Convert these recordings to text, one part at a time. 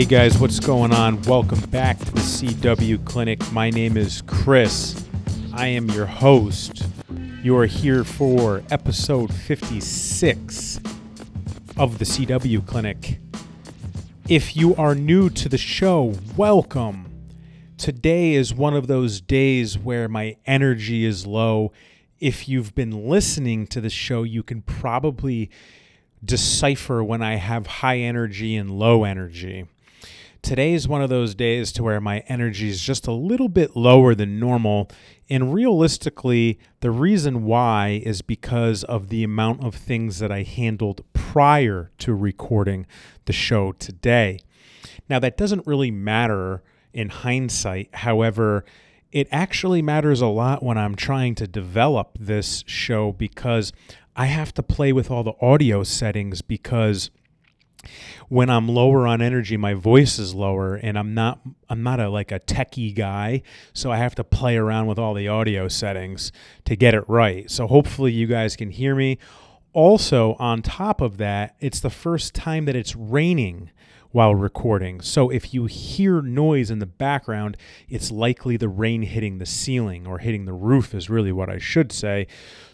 Hey guys, what's going on? Welcome back to the CW Clinic. My name is Chris. I am your host. You are here for episode 56 of the CW Clinic. If you are new to the show, welcome. Today is one of those days where my energy is low. If you've been listening to the show, you can probably decipher when I have high energy and low energy. Today is one of those days to where my energy is just a little bit lower than normal. And realistically, the reason why is because of the amount of things that I handled prior to recording the show today. Now, that doesn't really matter in hindsight. However, it actually matters a lot when I'm trying to develop this show because I have to play with all the audio settings because when I'm lower on energy, my voice is lower, and I'm not I'm not a like a techie guy, so I have to play around with all the audio settings to get it right. So hopefully you guys can hear me. Also, on top of that, it's the first time that it's raining while recording. So if you hear noise in the background, it's likely the rain hitting the ceiling or hitting the roof, is really what I should say.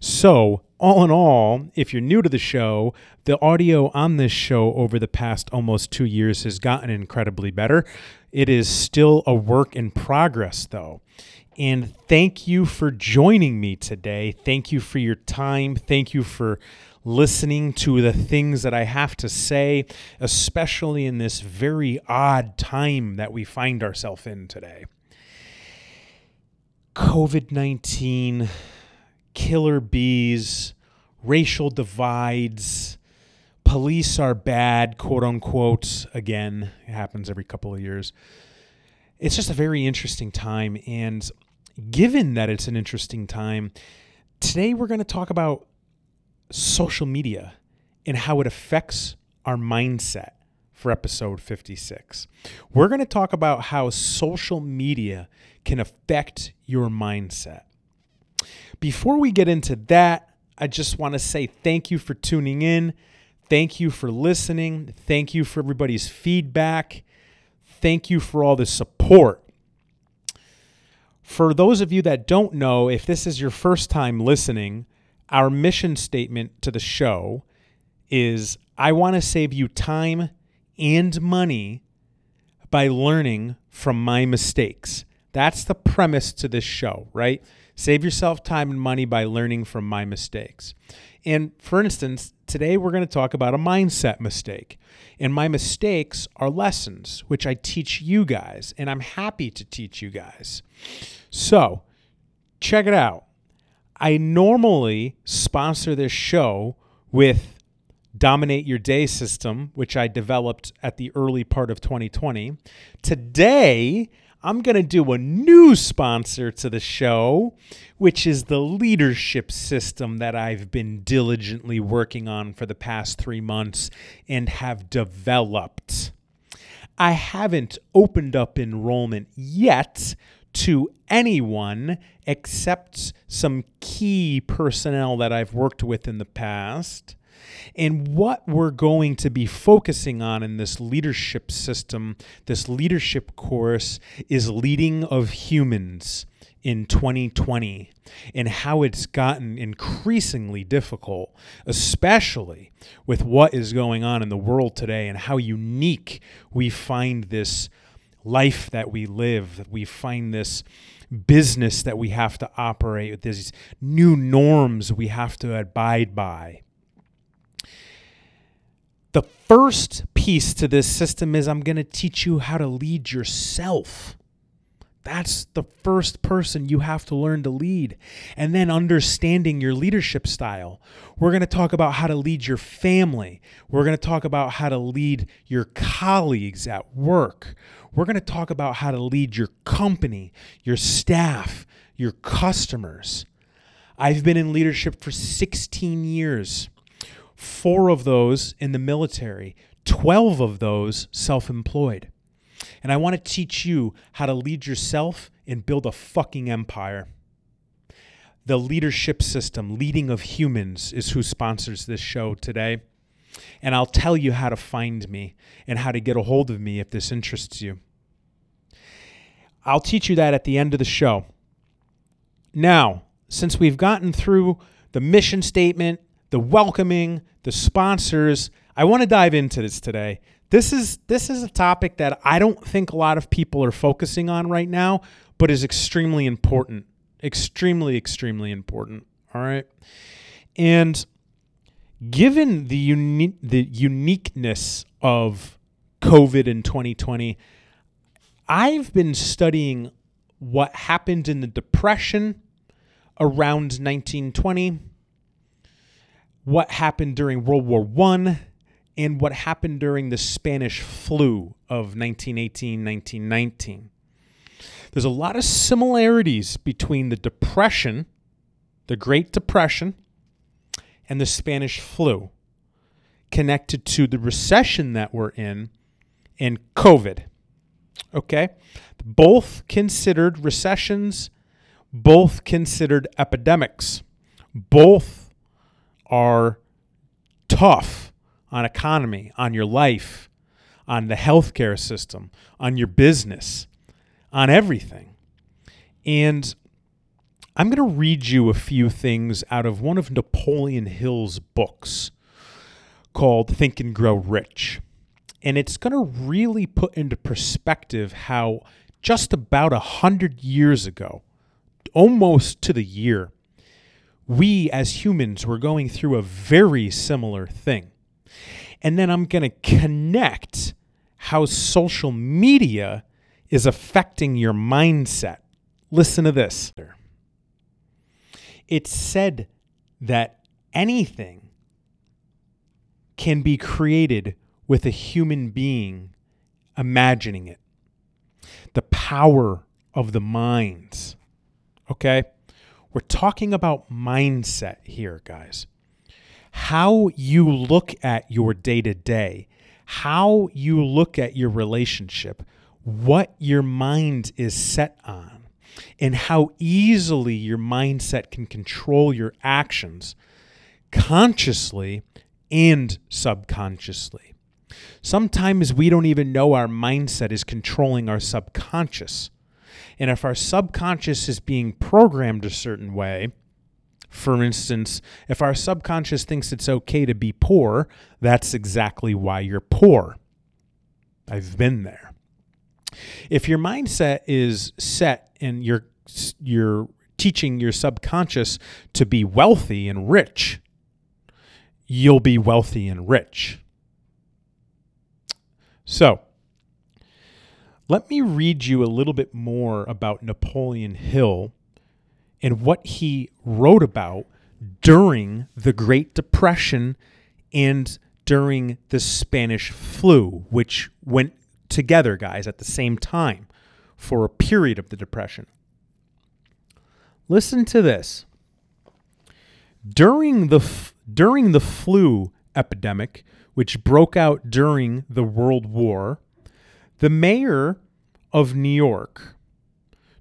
So, all in all, if you're new to the show, the audio on this show over the past almost two years has gotten incredibly better. It is still a work in progress, though. And thank you for joining me today. Thank you for your time. Thank you for listening to the things that I have to say, especially in this very odd time that we find ourselves in today. COVID 19, killer bees, racial divides, police are bad, quote unquote. Again, it happens every couple of years. It's just a very interesting time. And given that it's an interesting time, today we're going to talk about social media and how it affects our mindset for episode 56. We're going to talk about how social media can affect your mindset. Before we get into that, I just want to say thank you for tuning in. Thank you for listening. Thank you for everybody's feedback. Thank you for all the support. For those of you that don't know, if this is your first time listening, our mission statement to the show is I want to save you time and money by learning from my mistakes. That's the premise to this show, right? Save yourself time and money by learning from my mistakes. And for instance, today we're going to talk about a mindset mistake. And my mistakes are lessons, which I teach you guys, and I'm happy to teach you guys. So, check it out. I normally sponsor this show with Dominate Your Day system, which I developed at the early part of 2020. Today, I'm going to do a new sponsor to the show, which is the leadership system that I've been diligently working on for the past three months and have developed. I haven't opened up enrollment yet to anyone except some key personnel that I've worked with in the past. And what we're going to be focusing on in this leadership system, this leadership course, is leading of humans in 2020 and how it's gotten increasingly difficult, especially with what is going on in the world today and how unique we find this life that we live. We find this business that we have to operate, with these new norms we have to abide by. The first piece to this system is I'm going to teach you how to lead yourself. That's the first person you have to learn to lead. And then understanding your leadership style. We're going to talk about how to lead your family. We're going to talk about how to lead your colleagues at work. We're going to talk about how to lead your company, your staff, your customers. I've been in leadership for 16 years, four of those in the military, 12 of those self employed. And I want to teach you how to lead yourself and build a fucking empire. The leadership system, Leading of Humans, is who sponsors this show today. And I'll tell you how to find me and how to get a hold of me if this interests you. I'll teach you that at the end of the show. Now, since we've gotten through the mission statement, the welcoming, the sponsors, I want to dive into this today. This is this is a topic that I don't think a lot of people are focusing on right now, but is extremely important. Extremely extremely important, all right? And given the uni- the uniqueness of COVID in 2020, I've been studying what happened in the depression around 1920, what happened during World War 1 and what happened during the Spanish flu of 1918 1919. There's a lot of similarities between the Depression, the Great Depression, and the Spanish flu connected to the recession that we're in and COVID. Okay? Both considered recessions, both considered epidemics. Both are tough on economy, on your life, on the healthcare system, on your business, on everything. And I'm going to read you a few things out of one of Napoleon Hill's books called Think and Grow Rich. And it's going to really put into perspective how just about a hundred years ago, almost to the year, we as humans were going through a very similar thing. And then I'm going to connect how social media is affecting your mindset. Listen to this. It's said that anything can be created with a human being imagining it. The power of the minds. Okay? We're talking about mindset here, guys how you look at your day to day, how you look at your relationship, what your mind is set on, and how easily your mindset can control your actions consciously and subconsciously. Sometimes we don't even know our mindset is controlling our subconscious. And if our subconscious is being programmed a certain way, for instance, if our subconscious thinks it's okay to be poor, that's exactly why you're poor. I've been there. If your mindset is set and you're you're teaching your subconscious to be wealthy and rich, you'll be wealthy and rich. So, let me read you a little bit more about Napoleon Hill and what he wrote about during the Great Depression and during the Spanish flu, which went together, guys, at the same time for a period of the Depression. Listen to this. During the, during the flu epidemic, which broke out during the World War, the mayor of New York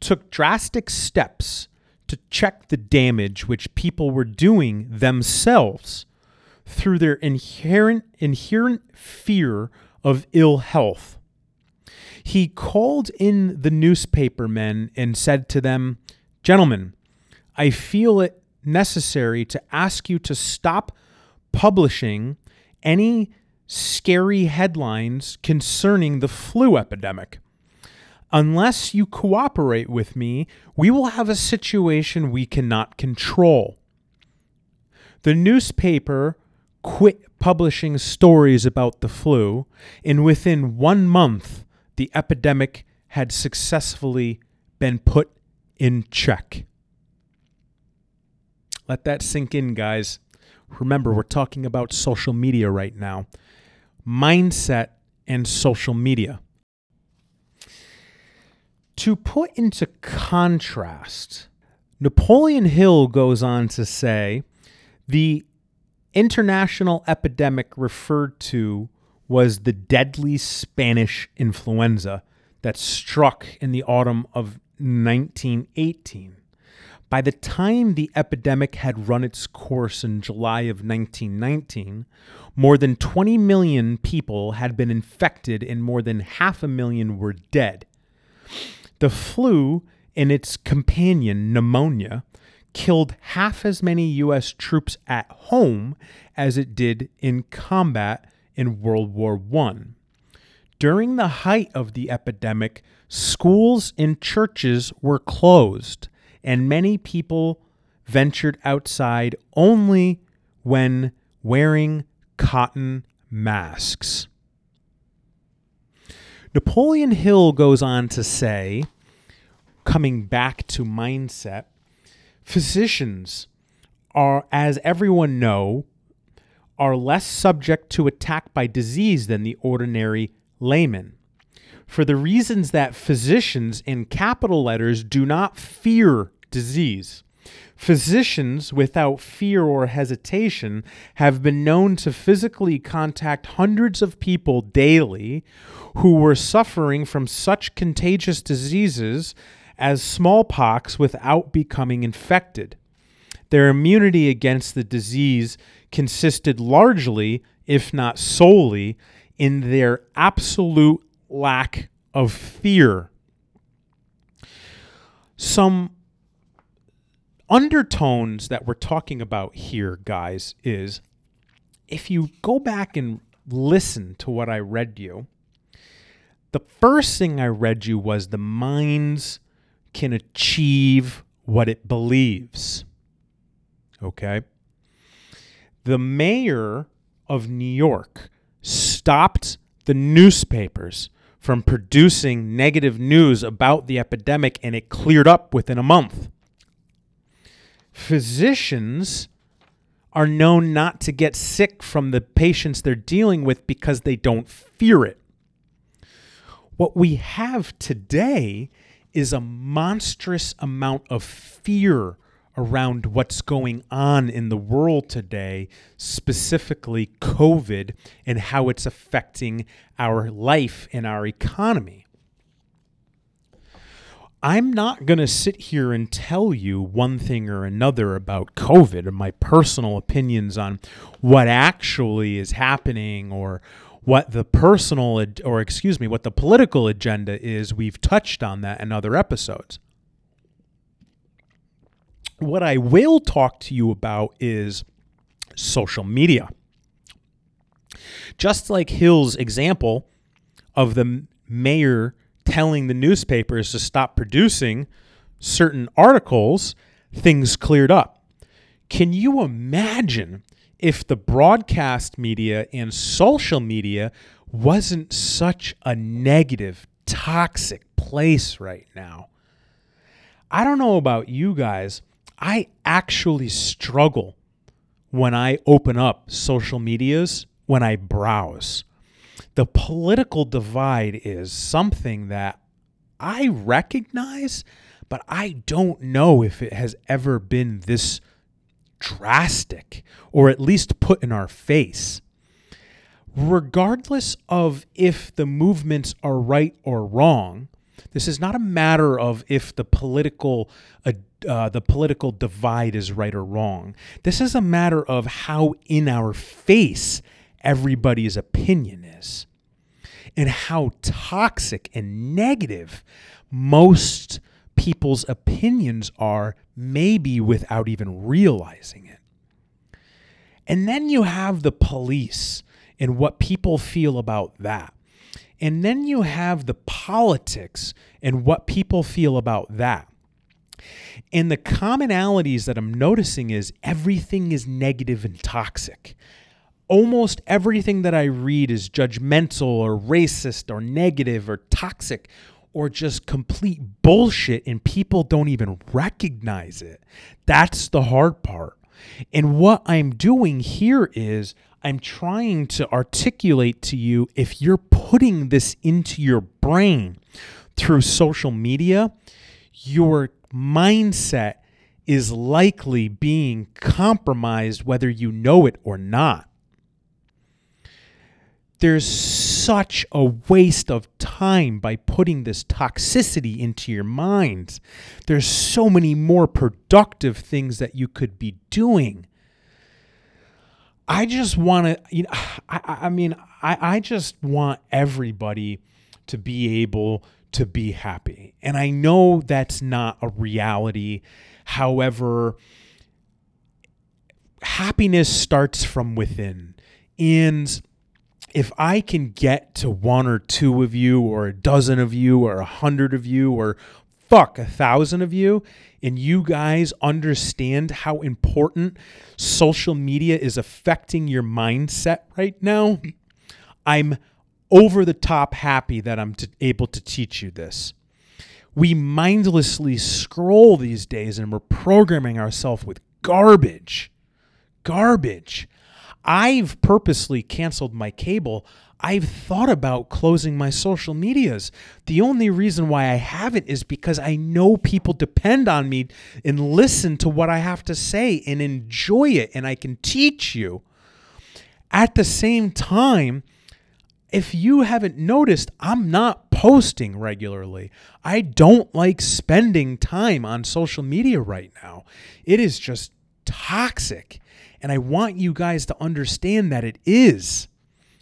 took drastic steps to check the damage which people were doing themselves through their inherent inherent fear of ill health. He called in the newspaper men and said to them, Gentlemen, I feel it necessary to ask you to stop publishing any scary headlines concerning the flu epidemic. Unless you cooperate with me, we will have a situation we cannot control. The newspaper quit publishing stories about the flu, and within one month, the epidemic had successfully been put in check. Let that sink in, guys. Remember, we're talking about social media right now. Mindset and social media. To put into contrast, Napoleon Hill goes on to say the international epidemic referred to was the deadly Spanish influenza that struck in the autumn of 1918. By the time the epidemic had run its course in July of 1919, more than 20 million people had been infected and more than half a million were dead. The flu and its companion, pneumonia, killed half as many U.S. troops at home as it did in combat in World War I. During the height of the epidemic, schools and churches were closed, and many people ventured outside only when wearing cotton masks. Napoleon Hill goes on to say, coming back to mindset, physicians are, as everyone know, are less subject to attack by disease than the ordinary layman. For the reasons that physicians in capital letters do not fear disease. Physicians, without fear or hesitation, have been known to physically contact hundreds of people daily who were suffering from such contagious diseases as smallpox without becoming infected. Their immunity against the disease consisted largely, if not solely, in their absolute lack of fear. Some undertones that we're talking about here, guys, is if you go back and listen to what I read you, the first thing I read you was the minds can achieve what it believes. Okay? The mayor of New York stopped the newspapers from producing negative news about the epidemic and it cleared up within a month. Physicians are known not to get sick from the patients they're dealing with because they don't fear it. What we have today is a monstrous amount of fear around what's going on in the world today, specifically COVID, and how it's affecting our life and our economy. I'm not going to sit here and tell you one thing or another about COVID and my personal opinions on what actually is happening or what the personal or excuse me, what the political agenda is. We've touched on that in other episodes. What I will talk to you about is social media. Just like Hill's example of the mayor telling the newspapers to stop producing certain articles, things cleared up. Can you imagine if the broadcast media and social media wasn't such a negative, toxic place right now. I don't know about you guys. I actually struggle when I open up social medias, when I browse. The political divide is something that I recognize, but I don't know if it has ever been this drastic or at least put in our face. Regardless of if the movements are right or wrong, this is not a matter of if the political uh, uh, the political divide is right or wrong. This is a matter of how in our face everybody's opinion is, and how toxic and negative most people's opinions are, maybe without even realizing it. And then you have the police and what people feel about that. And then you have the politics and what people feel about that. And the commonalities that I'm noticing is everything is negative and toxic. Almost everything that I read is judgmental or racist or negative or toxic or just complete bullshit and people don't even recognize it. That's the hard part. And what I'm doing here is I'm trying to articulate to you if you're putting this into your brain through social media, your mindset is likely being compromised whether you know it or not. There's such a waste of time by putting this toxicity into your minds. There's so many more productive things that you could be doing. I just want to, you know, I, I mean, I, I just want everybody to be able to be happy. And I know that's not a reality. However, happiness starts from within. And if I can get to one or two of you, or a dozen of you, or a hundred of you, or fuck, a thousand of you, and you guys understand how important social media is affecting your mindset right now, I'm over the top happy that I'm t- able to teach you this. We mindlessly scroll these days and we're programming ourselves with garbage. Garbage. I've purposely canceled my cable. I've thought about closing my social medias. The only reason why I haven't is because I know people depend on me and listen to what I have to say and enjoy it, and I can teach you. At the same time, if you haven't noticed, I'm not posting regularly. I don't like spending time on social media right now. It is just toxic. And I want you guys to understand that it is.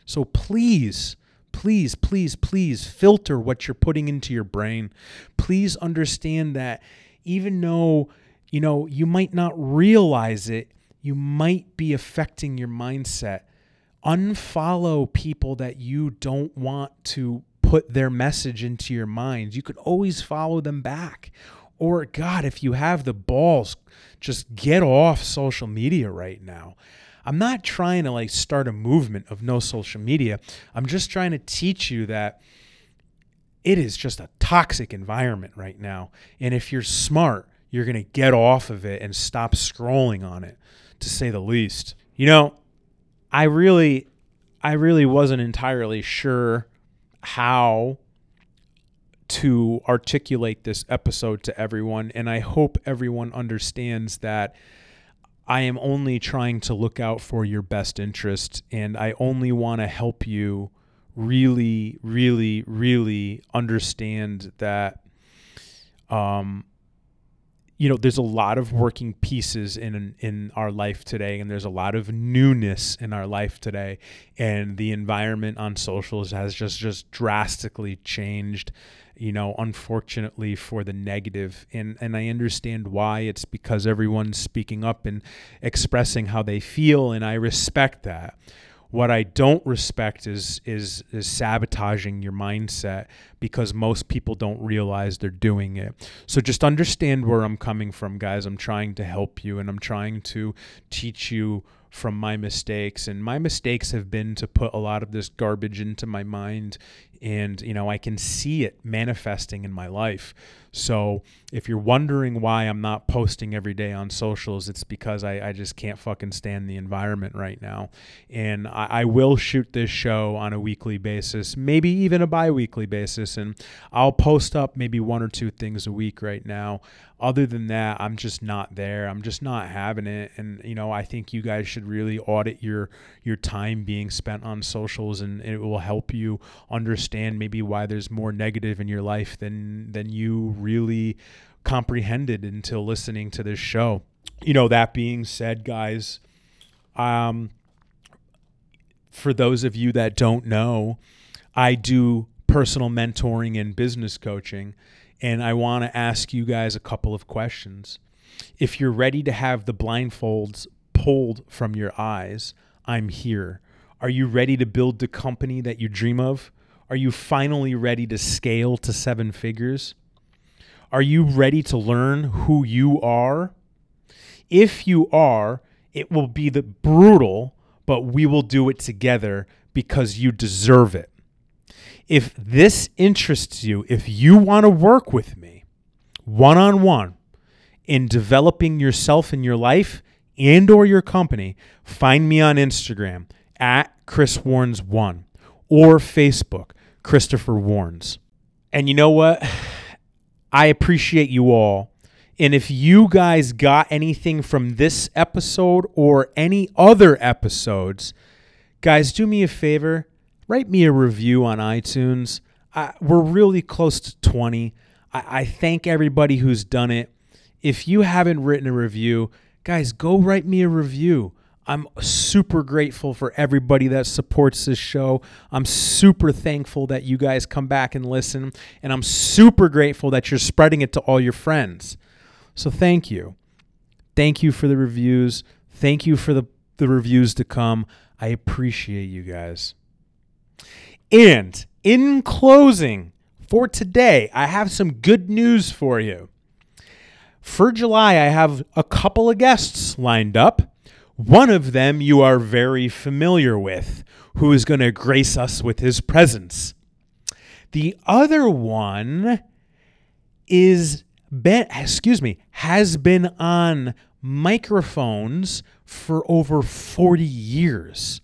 So please, please, please, please filter what you're putting into your brain. Please understand that even though, you know, you might not realize it, you might be affecting your mindset. Unfollow people that you don't want to put their message into your mind. You could always follow them back or, God, if you have the balls, just get off social media right now. I'm not trying to like start a movement of no social media. I'm just trying to teach you that it is just a toxic environment right now. And if you're smart, you're going to get off of it and stop scrolling on it, to say the least. You know, I really, I really wasn't entirely sure how to articulate this episode to everyone. And I hope everyone understands that I am only trying to look out for your best interest and I only want to help you really, really, really understand that um, you know there's a lot of working pieces in in our life today and there's a lot of newness in our life today and the environment on socials has just just drastically changed you know unfortunately for the negative and and I understand why it's because everyone's speaking up and expressing how they feel and I respect that what I don't respect is is is sabotaging your mindset because most people don't realize they're doing it. So just understand where I'm coming from, guys. I'm trying to help you and I'm trying to teach you from my mistakes and my mistakes have been to put a lot of this garbage into my mind and you know I can see it manifesting in my life. So if you're wondering why I'm not posting every day on socials, it's because I, I just can't fucking stand the environment right now. And I, I will shoot this show on a weekly basis, maybe even a bi-weekly basis, and I'll post up maybe one or two things a week right now. Other than that, I'm just not there. I'm just not having it. And you know, I think you guys should really audit your your time being spent on socials and it will help you understand maybe why there's more negative in your life than than you really comprehended until listening to this show. You know, that being said, guys, um, for those of you that don't know, I do personal mentoring and business coaching, and I want to ask you guys a couple of questions. If you're ready to have the blindfolds pulled from your eyes, I'm here. Are you ready to build the company that you dream of? Are you finally ready to scale to seven figures? Are you ready to learn who you are? If you are, it will be the brutal, but we will do it together because you deserve it. If this interests you, if you want to work with me one on one in developing yourself in your life and or your company, find me on Instagram at Chris Warnes1 or Facebook, Christopher Warnes. And you know what? I appreciate you all. And if you guys got anything from this episode or any other episodes, guys, do me a favor write me a review on iTunes. I, we're really close to 20. I, I thank everybody who's done it. If you haven't written a review, guys, go write me a review. I'm super grateful for everybody that supports this show. I'm super thankful that you guys come back and listen. And I'm super grateful that you're spreading it to all your friends. So thank you. Thank you for the reviews. Thank you for the, the reviews to come. I appreciate you guys. And in closing, for today, I have some good news for you. For July, I have a couple of guests lined up. One of them you are very familiar with, who is going to grace us with his presence. The other one is been, excuse me, has been on microphones for over 40 years.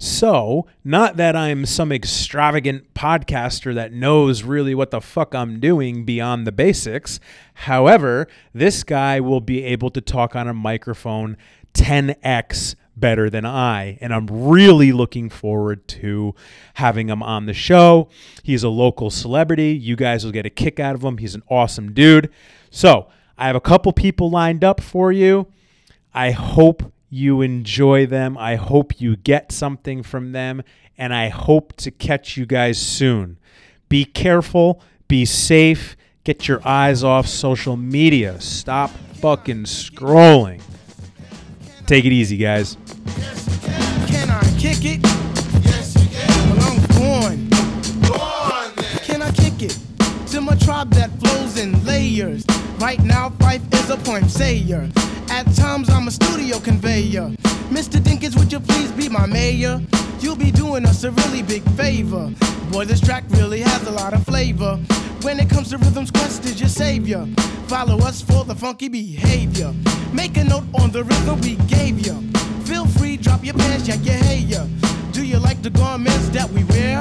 So, not that I'm some extravagant podcaster that knows really what the fuck I'm doing beyond the basics. However, this guy will be able to talk on a microphone 10x better than I. And I'm really looking forward to having him on the show. He's a local celebrity. You guys will get a kick out of him. He's an awesome dude. So, I have a couple people lined up for you. I hope you enjoy them. I hope you get something from them, and I hope to catch you guys soon. Be careful, be safe, get your eyes off social media. Stop fucking scrolling. Take it easy, guys. Can I kick it? Yes, you can. Well, I'm going. Go on then. Can I kick it? To my tribe that flows in layers. Right now, Phife is a point sayer. At times, I'm a studio conveyor. Mr. Dinkins, would you please be my mayor? You'll be doing us a really big favor. Boy, this track really has a lot of flavor. When it comes to rhythms, Quest is your savior. Follow us for the funky behavior. Make a note on the rhythm we gave you. Feel free, drop your pants, check your hair. Do you like the garments that we wear?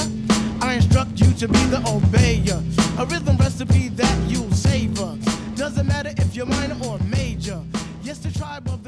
I instruct you to be the obeyer. A rhythm recipe that you'll savor. Doesn't matter if you're minor or major. Yes, the tribe of